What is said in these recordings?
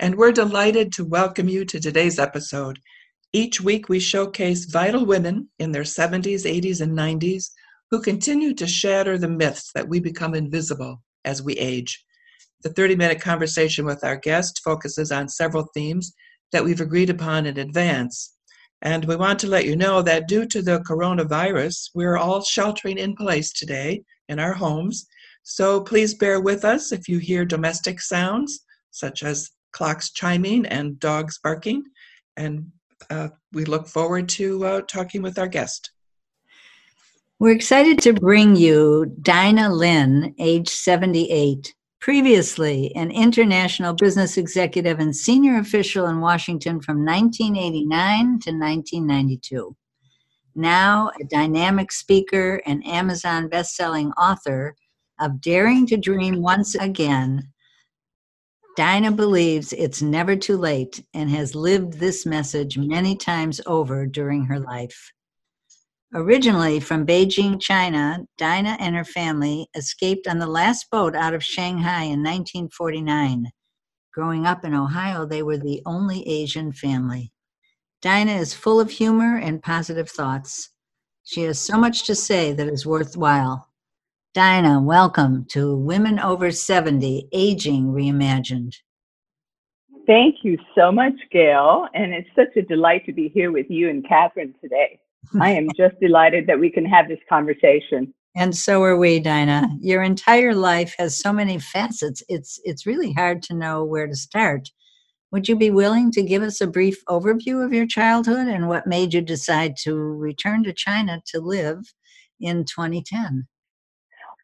and we're delighted to welcome you to today's episode. Each week, we showcase vital women in their 70s, 80s, and 90s who continue to shatter the myths that we become invisible as we age. The 30 minute conversation with our guest focuses on several themes that we've agreed upon in advance. And we want to let you know that due to the coronavirus, we're all sheltering in place today in our homes. So please bear with us if you hear domestic sounds, such as clocks chiming and dogs barking. And uh, we look forward to uh, talking with our guest. We're excited to bring you Dinah Lin, age 78, previously an international business executive and senior official in Washington from 1989 to 1992. Now a dynamic speaker and Amazon best-selling author of Daring to Dream Once Again, Dinah believes it's never too late and has lived this message many times over during her life. Originally from Beijing, China, Dinah and her family escaped on the last boat out of Shanghai in 1949. Growing up in Ohio, they were the only Asian family. Dinah is full of humor and positive thoughts. She has so much to say that is worthwhile. Dinah, welcome to Women Over 70 Aging Reimagined. Thank you so much, Gail. And it's such a delight to be here with you and Catherine today. I am just delighted that we can have this conversation. And so are we, Dinah. Your entire life has so many facets. It's it's really hard to know where to start. Would you be willing to give us a brief overview of your childhood and what made you decide to return to China to live in 2010?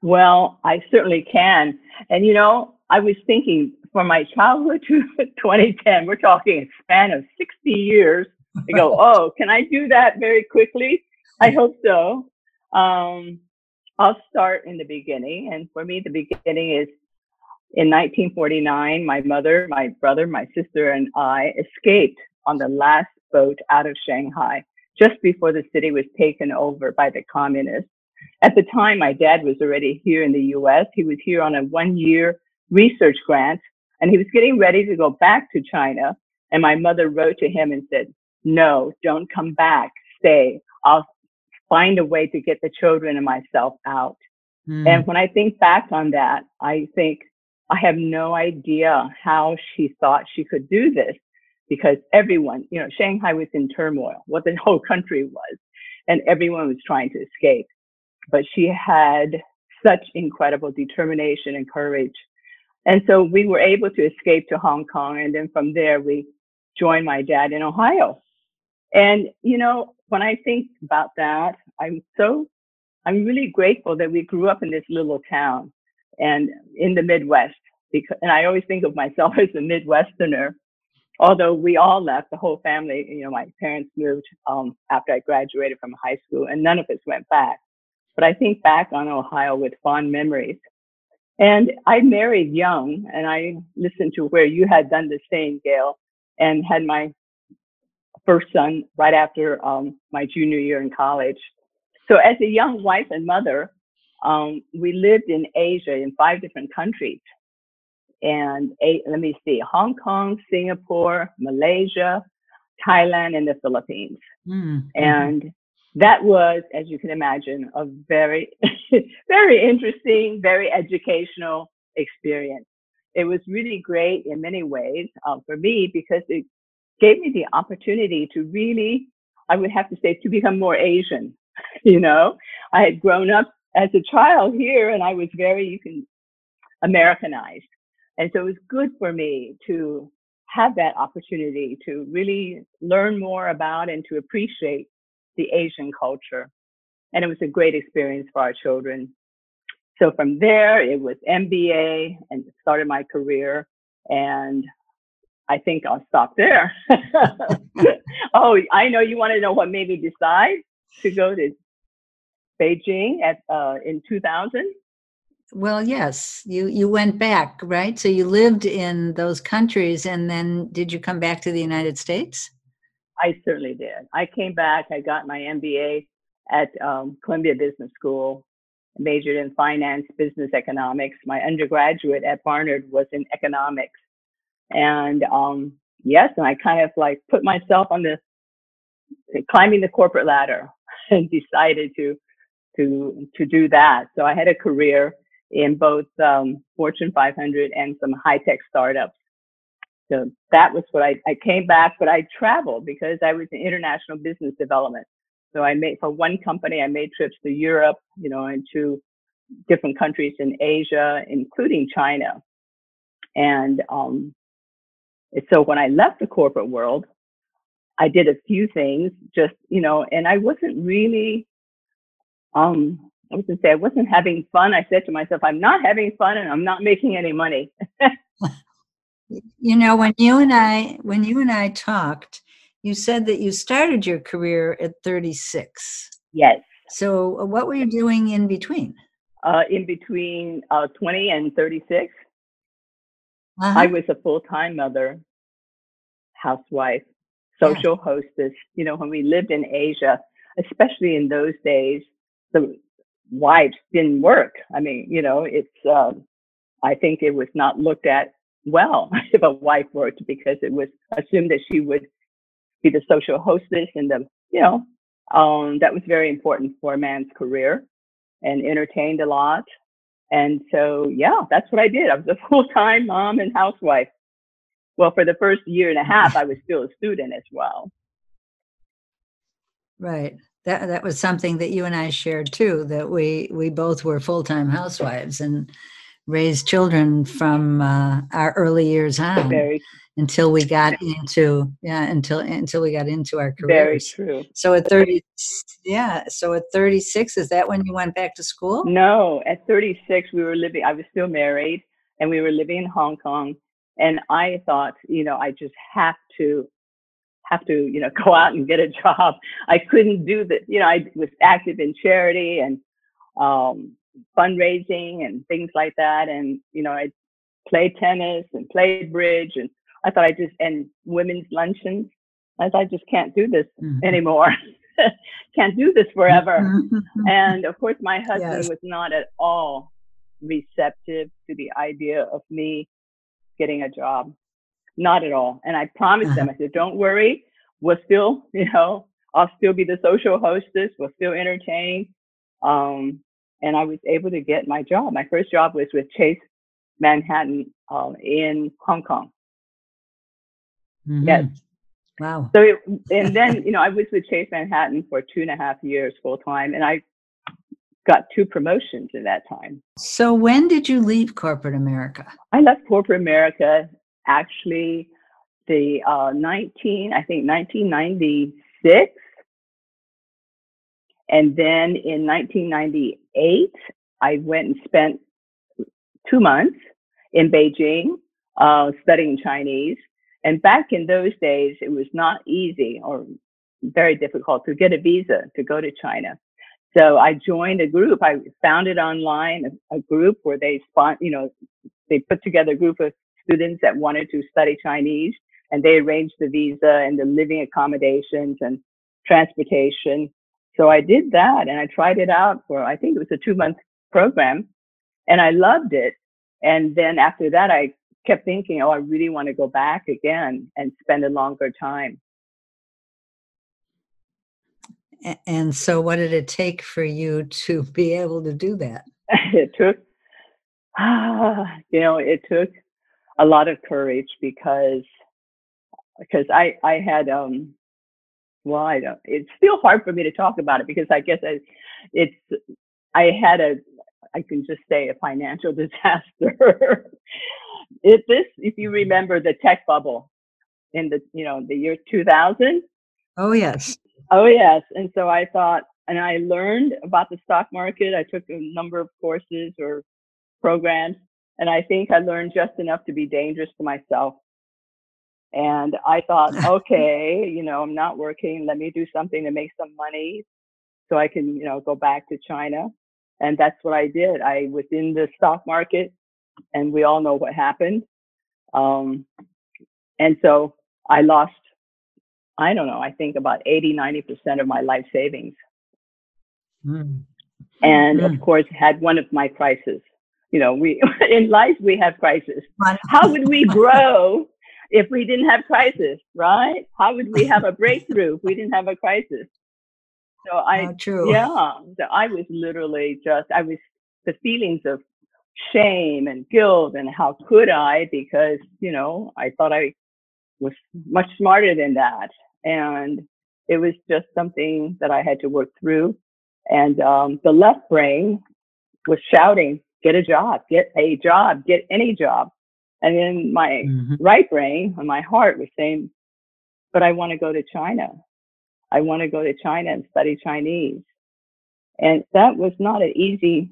Well, I certainly can. And you know, I was thinking from my childhood to 2010, we're talking a span of 60 years. I go, oh, can I do that very quickly? I hope so. Um, I'll start in the beginning. And for me, the beginning is in 1949, my mother, my brother, my sister, and I escaped on the last boat out of Shanghai just before the city was taken over by the communists. At the time, my dad was already here in the US. He was here on a one year research grant and he was getting ready to go back to China. And my mother wrote to him and said, no, don't come back. Stay. I'll find a way to get the children and myself out. Mm. And when I think back on that, I think I have no idea how she thought she could do this because everyone, you know, Shanghai was in turmoil, what the whole country was, and everyone was trying to escape but she had such incredible determination and courage. And so we were able to escape to Hong Kong. And then from there, we joined my dad in Ohio. And, you know, when I think about that, I'm so, I'm really grateful that we grew up in this little town and in the Midwest. Because, and I always think of myself as a Midwesterner, although we all left, the whole family, you know, my parents moved um, after I graduated from high school and none of us went back. But I think back on Ohio with fond memories. And I married young, and I listened to where you had done the same, Gail, and had my first son right after um, my junior year in college. So, as a young wife and mother, um, we lived in Asia in five different countries. And eight, let me see, Hong Kong, Singapore, Malaysia, Thailand, and the Philippines. Mm-hmm. And that was, as you can imagine, a very, very interesting, very educational experience. It was really great in many ways um, for me because it gave me the opportunity to really, I would have to say, to become more Asian. You know, I had grown up as a child here and I was very, you can, Americanized. And so it was good for me to have that opportunity to really learn more about and to appreciate the Asian culture. And it was a great experience for our children. So from there, it was MBA and started my career. And I think I'll stop there. oh, I know you want to know what made me decide to go to Beijing at uh, in 2000. Well, yes, you you went back, right? So you lived in those countries, and then did you come back to the United States? I certainly did. I came back. I got my MBA at um, Columbia Business School, majored in finance, business economics. My undergraduate at Barnard was in economics, and um, yes, and I kind of like put myself on the climbing the corporate ladder and decided to to to do that. So I had a career in both um, Fortune 500 and some high tech startups. So that was what I, I came back, but I traveled because I was in international business development. So I made for one company, I made trips to Europe, you know, and to different countries in Asia, including China. And um, so when I left the corporate world, I did a few things just, you know, and I wasn't really um, I was going to say I wasn't having fun. I said to myself, I'm not having fun and I'm not making any money. you know, when you and I when you and I talked, you said that you started your career at 36. Yes. So uh, what were you doing in between? Uh, in between uh, 20 and 36, uh-huh. I was a full-time mother, housewife, social yeah. hostess. You know, when we lived in Asia, especially in those days, the wives didn't work. I mean, you know, it's, um, I think it was not looked at well if a wife worked because it was assumed that she would be the social hostess and the, you know, um, that was very important for a man's career and entertained a lot. And so, yeah, that's what I did. I was a full time mom and housewife. Well, for the first year and a half, I was still a student as well. Right that that was something that you and I shared too. That we we both were full time housewives and raised children from uh, our early years on Very until we got into yeah until until we got into our careers. Very true. So at thirty, yeah. So at thirty six, is that when you went back to school? No, at thirty six, we were living. I was still married, and we were living in Hong Kong. And I thought, you know, I just have to have to, you know, go out and get a job. I couldn't do that. You know, I was active in charity and um, fundraising and things like that. And, you know, I played tennis and played bridge. And I thought I just, and women's luncheons. I thought I just can't do this mm-hmm. anymore. can't do this forever. Mm-hmm. and of course, my husband yes. was not at all receptive to the idea of me getting a job. Not at all. And I promised uh-huh. them, I said, don't worry, we'll still, you know, I'll still be the social hostess, we'll still entertain. Um, and I was able to get my job. My first job was with Chase Manhattan um, in Hong Kong. Mm-hmm. Yes. Wow. So, it, and then, you know, I was with Chase Manhattan for two and a half years full time, and I got two promotions in that time. So, when did you leave corporate America? I left corporate America actually the uh, 19, I think 1996. And then in 1998, I went and spent two months in Beijing uh, studying Chinese. And back in those days, it was not easy or very difficult to get a visa to go to China. So I joined a group. I found it online, a, a group where they spot, you know, they put together a group of students that wanted to study Chinese, and they arranged the visa and the living accommodations and transportation. So I did that and I tried it out for, I think it was a two month program and I loved it. And then after that, I kept thinking, oh, I really want to go back again and spend a longer time. And so, what did it take for you to be able to do that? it took, ah, you know, it took a lot of courage because because I I had um well I don't it's still hard for me to talk about it because I guess I, it's I had a I can just say a financial disaster. it this if you mm-hmm. remember the tech bubble in the you know the year 2000 oh yes oh yes and so i thought and i learned about the stock market i took a number of courses or programs and I think I learned just enough to be dangerous to myself. And I thought, okay, you know, I'm not working. Let me do something to make some money so I can, you know, go back to China. And that's what I did. I was in the stock market and we all know what happened. Um, and so I lost, I don't know, I think about 80, 90% of my life savings. Mm. And mm. of course, had one of my crises. You know, we in life we have crises. How would we grow if we didn't have crisis, right? How would we have a breakthrough if we didn't have a crisis? So I, oh, true. yeah, so I was literally just, I was the feelings of shame and guilt and how could I? Because you know, I thought I was much smarter than that, and it was just something that I had to work through. And um, the left brain was shouting, "Get a job! Get a job! Get any job!" And then my mm-hmm. right brain and my heart was saying, but I want to go to China. I want to go to China and study Chinese. And that was not an easy,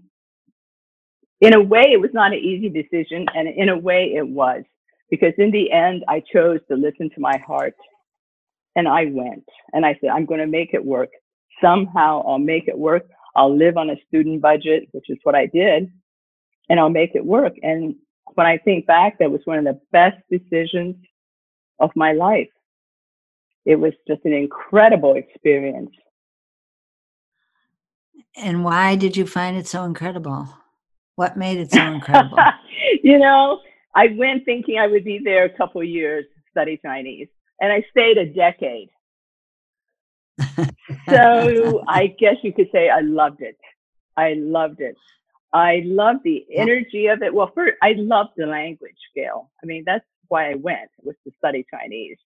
in a way, it was not an easy decision. And in a way, it was because in the end, I chose to listen to my heart and I went and I said, I'm going to make it work. Somehow I'll make it work. I'll live on a student budget, which is what I did, and I'll make it work. And when I think back, that was one of the best decisions of my life. It was just an incredible experience. And why did you find it so incredible? What made it so incredible? you know, I went thinking I would be there a couple years, to study Chinese, and I stayed a decade. so I guess you could say I loved it. I loved it. I love the energy of it. Well, first, I love the language Gail. I mean, that's why I went was to study Chinese.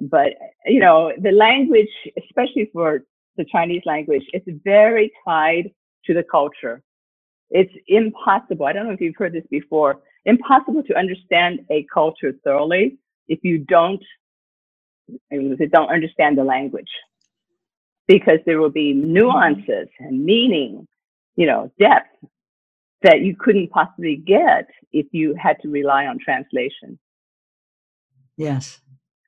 But eh, you know, the language, especially for the Chinese language, it's very tied to the culture. It's impossible. I don't know if you've heard this before. Impossible to understand a culture thoroughly if you don't, if you don't understand the language, because there will be mm-hmm. nuances and meaning, you know, depth that you couldn't possibly get if you had to rely on translation. Yes.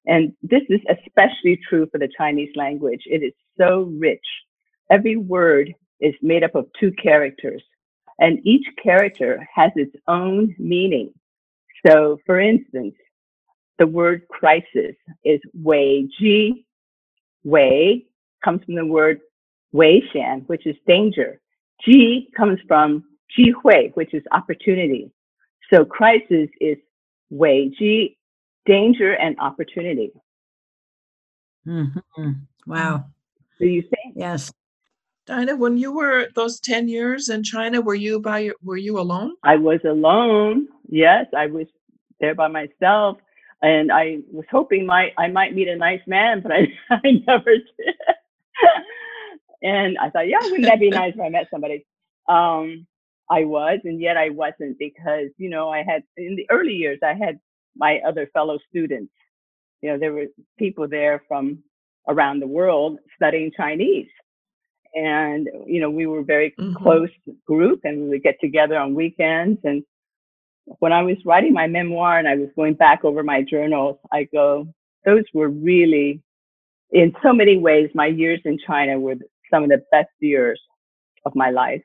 And this is especially true for the Chinese language. It is so rich. Every word is made up of two characters, and each character has its own meaning. So, for instance, the word crisis is wei ji. Wei comes from the word wei xian, which is danger. Ji comes from ji hui, which is opportunity. So crisis is wei ji, danger and opportunity. Mm-hmm. Wow. Do so you think? Yes. Dinah, when you were those 10 years in China, were you by your, were you alone? I was alone. Yes, I was there by myself and I was hoping my I might meet a nice man, but I, I never did. and I thought, yeah, wouldn't that be nice if I met somebody? Um, I was, and yet I wasn't because, you know, I had in the early years, I had my other fellow students. You know, there were people there from around the world studying Chinese. And, you know, we were very mm-hmm. close group and we would get together on weekends. And when I was writing my memoir and I was going back over my journals, I go, those were really, in so many ways, my years in China were some of the best years of my life.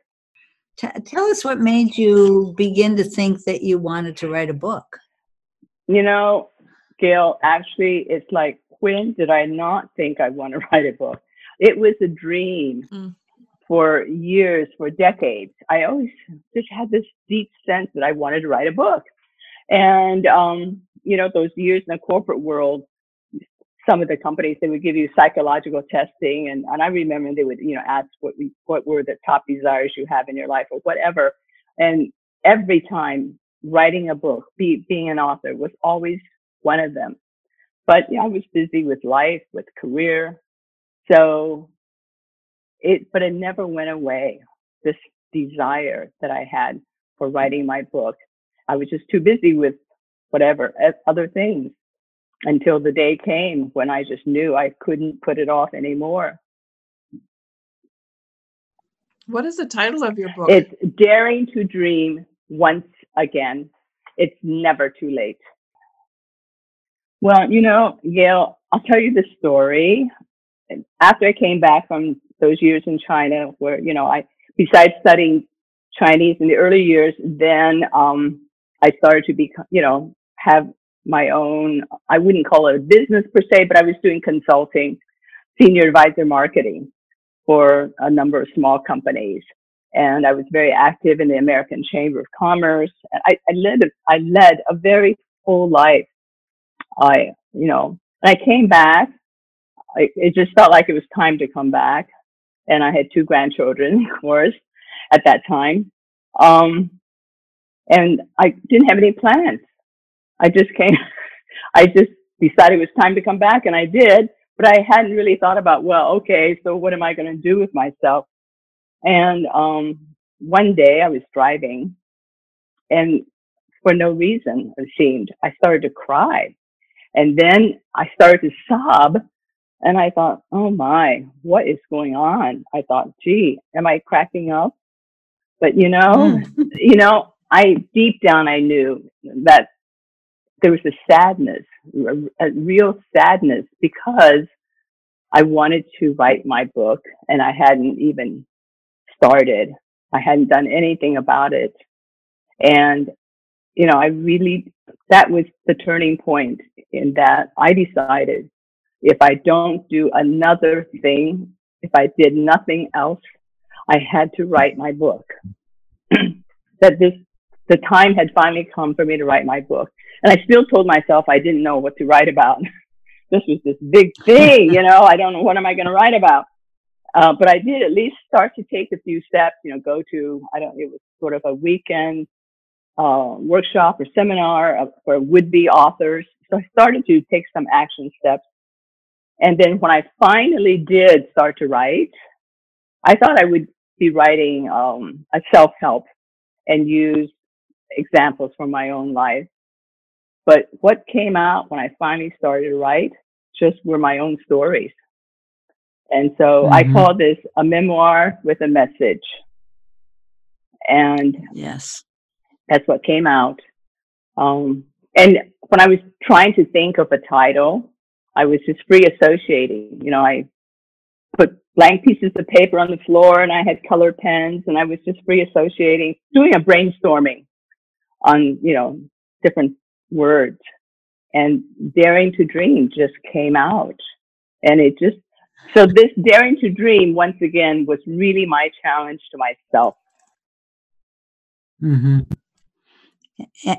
T- tell us what made you begin to think that you wanted to write a book. You know, Gail, actually, it's like, when did I not think I want to write a book? It was a dream mm. for years, for decades. I always just had this deep sense that I wanted to write a book. And, um, you know, those years in the corporate world, some of the companies they would give you psychological testing and, and I remember they would you know ask what we, what were the top desires you have in your life or whatever. And every time writing a book be, being an author was always one of them. But I was busy with life with career. So it but it never went away this desire that I had for writing my book. I was just too busy with whatever other things until the day came when I just knew I couldn't put it off anymore. What is the title of your book? It's Daring to Dream Once Again. It's never too late. Well, you know, Gail, I'll tell you the story. After I came back from those years in China, where you know, I besides studying Chinese in the early years, then um, I started to become, you know, have my own. I wouldn't call it a business per se, but I was doing consulting, senior advisor marketing for a number of small companies and I was very active in the American Chamber of Commerce. I, I led a, I led a very full life. I you know, I came back. I, it just felt like it was time to come back, and I had two grandchildren, of course, at that time. Um, and I didn't have any plans. I just came. I just decided it was time to come back, and I did. But I hadn't really thought about, well, okay, so what am I going to do with myself? And um, one day I was driving, and for no reason, it seemed, I started to cry. And then I started to sob. And I thought, oh my, what is going on? I thought, gee, am I cracking up? But you know, mm. you know, I deep down I knew that there was a sadness, a, a real sadness because I wanted to write my book and I hadn't even started. I hadn't done anything about it. And, you know, I really, that was the turning point in that I decided if I don't do another thing, if I did nothing else, I had to write my book. that this, the time had finally come for me to write my book. And I still told myself I didn't know what to write about. this was this big thing, you know, I don't know what am I going to write about. Uh, but I did at least start to take a few steps, you know, go to, I don't, it was sort of a weekend uh, workshop or seminar for would be authors. So I started to take some action steps. And then when I finally did start to write, I thought I would be writing um, a self help and use examples from my own life. But what came out when I finally started to write just were my own stories. And so mm-hmm. I call this a memoir with a message. And yes, that's what came out. Um, and when I was trying to think of a title, I was just free associating. You know, I put blank pieces of paper on the floor and I had colored pens and I was just free associating, doing a brainstorming on, you know, different words. And daring to dream just came out. And it just so this daring to dream once again was really my challenge to myself. Mm-hmm.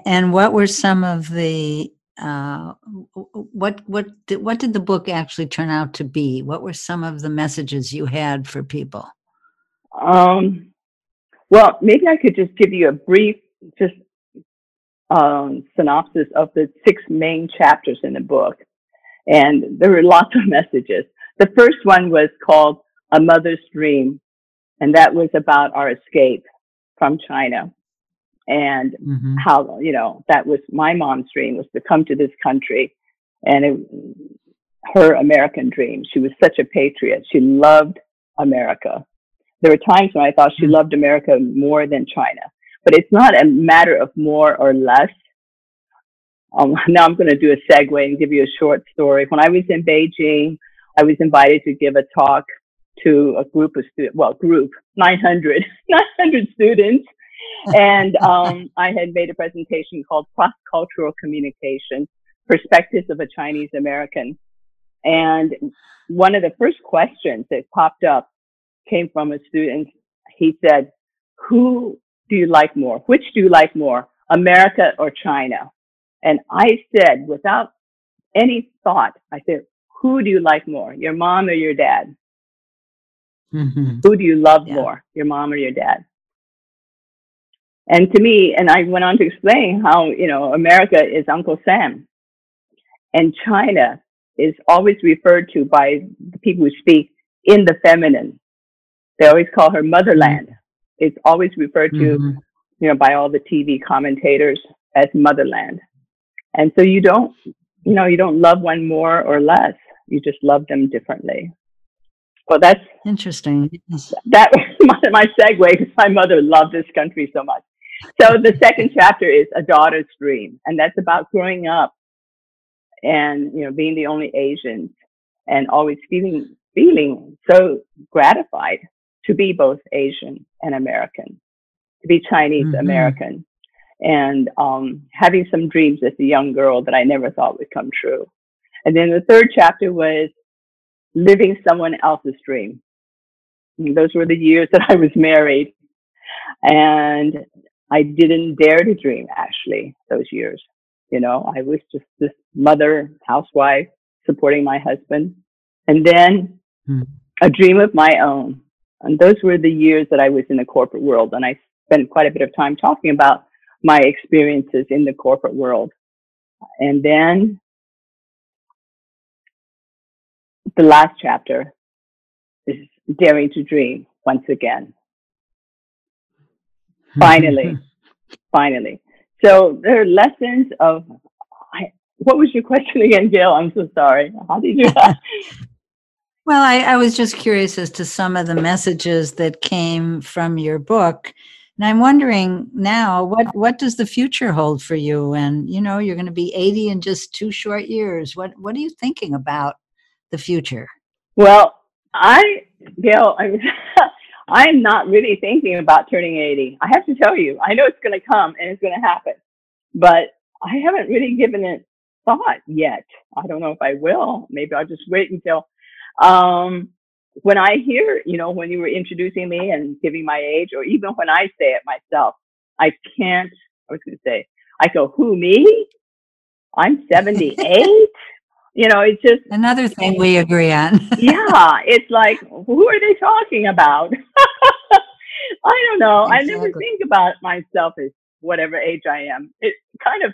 And what were some of the uh, what what did, what did the book actually turn out to be? What were some of the messages you had for people? Um, well, maybe I could just give you a brief just um, synopsis of the six main chapters in the book, and there were lots of messages. The first one was called A Mother's Dream, and that was about our escape from China and mm-hmm. how, you know, that was my mom's dream was to come to this country and it, her American dream. She was such a patriot. She loved America. There were times when I thought she mm-hmm. loved America more than China, but it's not a matter of more or less. Um, now I'm going to do a segue and give you a short story. When I was in Beijing, I was invited to give a talk to a group of students, well, group, 900, 900 students. and um, I had made a presentation called Cross-Cultural Communication, Perspectives of a Chinese American. And one of the first questions that popped up came from a student. He said, who do you like more? Which do you like more, America or China? And I said, without any thought, I said, who do you like more, your mom or your dad? Mm-hmm. Who do you love yeah. more, your mom or your dad? And to me, and I went on to explain how, you know, America is Uncle Sam and China is always referred to by the people who speak in the feminine. They always call her motherland. It's always referred to, mm-hmm. you know, by all the TV commentators as motherland. And so you don't, you know, you don't love one more or less you just love them differently. Well, that's interesting. That was my, my segue because my mother loved this country so much. So the second chapter is a daughter's dream, and that's about growing up and you know being the only Asian and always feeling feeling so gratified to be both Asian and American, to be Chinese mm-hmm. American, and um, having some dreams as a young girl that I never thought would come true. And then the third chapter was living someone else's dream. And those were the years that I was married. And I didn't dare to dream actually those years. You know, I was just this mother, housewife, supporting my husband. And then hmm. a dream of my own. And those were the years that I was in the corporate world. And I spent quite a bit of time talking about my experiences in the corporate world. And then the last chapter is daring to dream once again. Finally, finally. So there are lessons of. I, what was your question again, Gail? I'm so sorry. How did you? well, I, I was just curious as to some of the messages that came from your book. And I'm wondering now, what what does the future hold for you? And you know, you're going to be 80 in just two short years. What what are you thinking about the future? Well, I, Gail, I'm, I'm not really thinking about turning 80. I have to tell you, I know it's going to come and it's going to happen, but I haven't really given it thought yet. I don't know if I will. Maybe I'll just wait until, um, when I hear, you know, when you were introducing me and giving my age, or even when I say it myself, I can't, I was going to say, I go, who, me? I'm 78. you know, it's just another thing we agree on. yeah, it's like, who are they talking about? I don't know. Exactly. I never think about myself as whatever age I am. It kind of,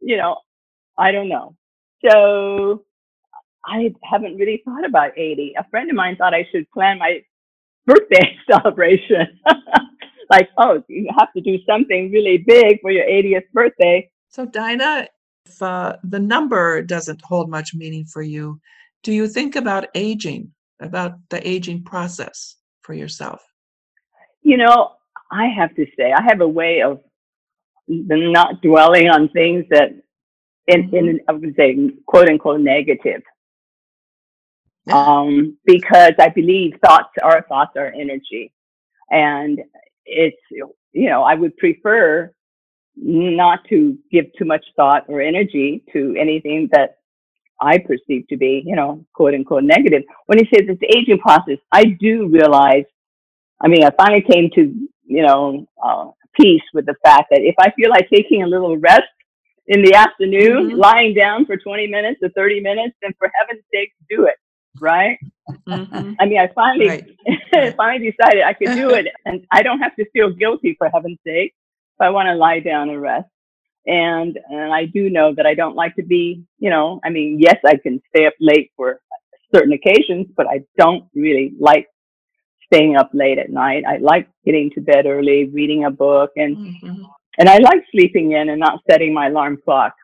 you know, I don't know. So I haven't really thought about 80. A friend of mine thought I should plan my birthday celebration. like, oh, you have to do something really big for your 80th birthday. So, Dinah, if uh, the number doesn't hold much meaning for you, do you think about aging, about the aging process for yourself? You know, I have to say, I have a way of not dwelling on things that, in, in mm-hmm. I would say, quote unquote, negative. Um, because I believe thoughts are thoughts are energy, and it's you know I would prefer not to give too much thought or energy to anything that I perceive to be, you know, quote unquote negative. When he says it's the aging process, I do realize, I mean, I finally came to, you know, uh, peace with the fact that if I feel like taking a little rest in the afternoon, mm-hmm. lying down for 20 minutes or 30 minutes, then for heaven's sake, do it. Right. Mm-hmm. I mean, I finally, right. finally decided I could do it and I don't have to feel guilty for heaven's sake if I want to lie down and rest. And and I do know that I don't like to be, you know, I mean, yes, I can stay up late for certain occasions, but I don't really like staying up late at night. I like getting to bed early, reading a book, and mm-hmm. and I like sleeping in and not setting my alarm clock.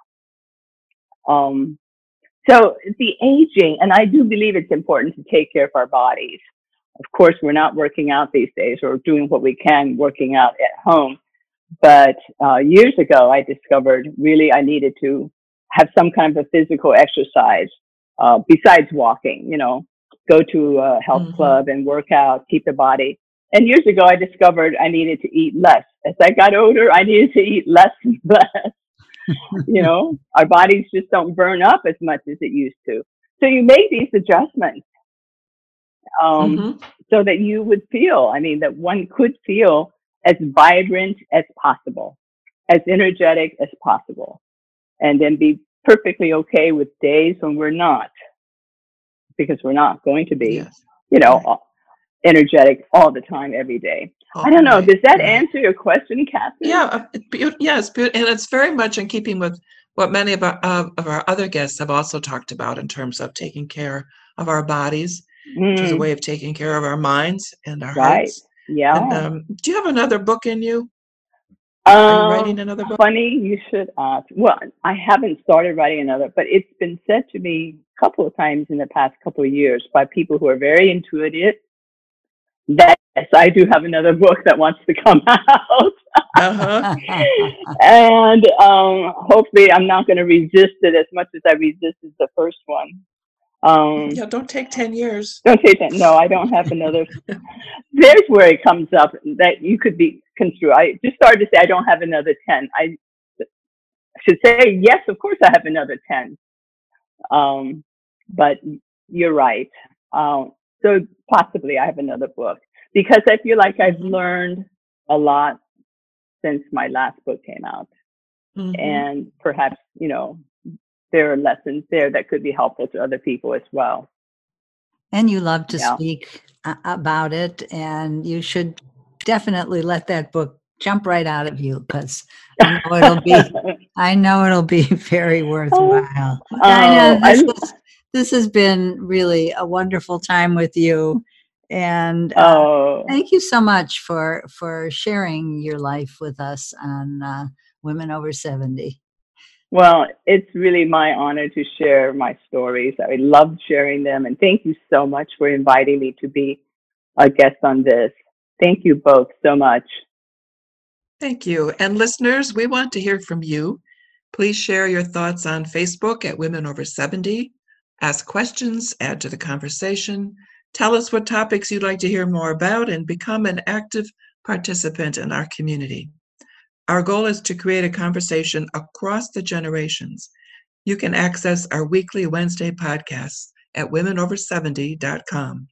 Um, so the aging, and I do believe it's important to take care of our bodies. Of course, we're not working out these days or doing what we can working out at home. But uh, years ago, I discovered really I needed to have some kind of a physical exercise uh, besides walking, you know, go to a health mm-hmm. club and work out, keep the body. And years ago, I discovered I needed to eat less. As I got older, I needed to eat less and less. you know, our bodies just don't burn up as much as it used to. So you make these adjustments um, mm-hmm. so that you would feel, I mean, that one could feel as vibrant as possible, as energetic as possible, and then be perfectly okay with days when we're not, because we're not going to be, yes. you know. Energetic all the time, every day. All I don't know. Does that answer your question, Catherine? Yeah, uh, yes, and it's very much in keeping with what many of our, uh, of our other guests have also talked about in terms of taking care of our bodies, mm. which is a mm. way of taking care of our minds and our hearts. right. hearts. Yeah. And, um, do you have another book in you? Um, Are you writing another book? Funny, you should ask. Well, I haven't started writing another, but it's been said to me a couple of times in the past couple of years by people who are very intuitive, Yes, I do have another book that wants to come out. uh-huh. and um, hopefully, I'm not going to resist it as much as I resisted the first one. Um, yeah, don't take 10 years. Don't take 10. No, I don't have another. There's where it comes up that you could be construed. I just started to say I don't have another 10. I should say, yes, of course I have another 10. Um, but you're right. Um, so possibly I have another book because I feel like I've learned a lot since my last book came out. Mm-hmm. And perhaps, you know, there are lessons there that could be helpful to other people as well. And you love to yeah. speak about it, and you should definitely let that book jump right out of you because I know it'll be I know it'll be very worthwhile. Oh, Dinah, this, is, this has been really a wonderful time with you. And uh, oh. thank you so much for for sharing your life with us on uh, women over 70 well it's really my honor to share my stories. I love sharing them and thank you so much for inviting me to be a guest on this. Thank you both so much. Thank you. And listeners we want to hear from you. Please share your thoughts on facebook at women over 70 ask questions add to the conversation Tell us what topics you'd like to hear more about and become an active participant in our community. Our goal is to create a conversation across the generations. You can access our weekly Wednesday podcasts at womenover70.com.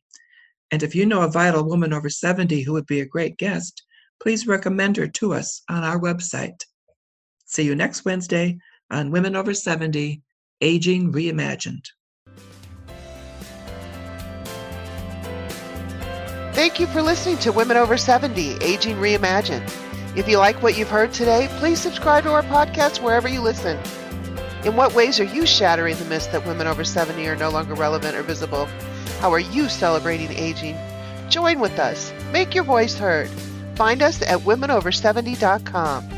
And if you know a vital woman over 70 who would be a great guest, please recommend her to us on our website. See you next Wednesday on Women Over 70 Aging Reimagined. Thank you for listening to Women Over 70 Aging Reimagined. If you like what you've heard today, please subscribe to our podcast wherever you listen. In what ways are you shattering the myth that women over 70 are no longer relevant or visible? How are you celebrating aging? Join with us. Make your voice heard. Find us at womenover70.com.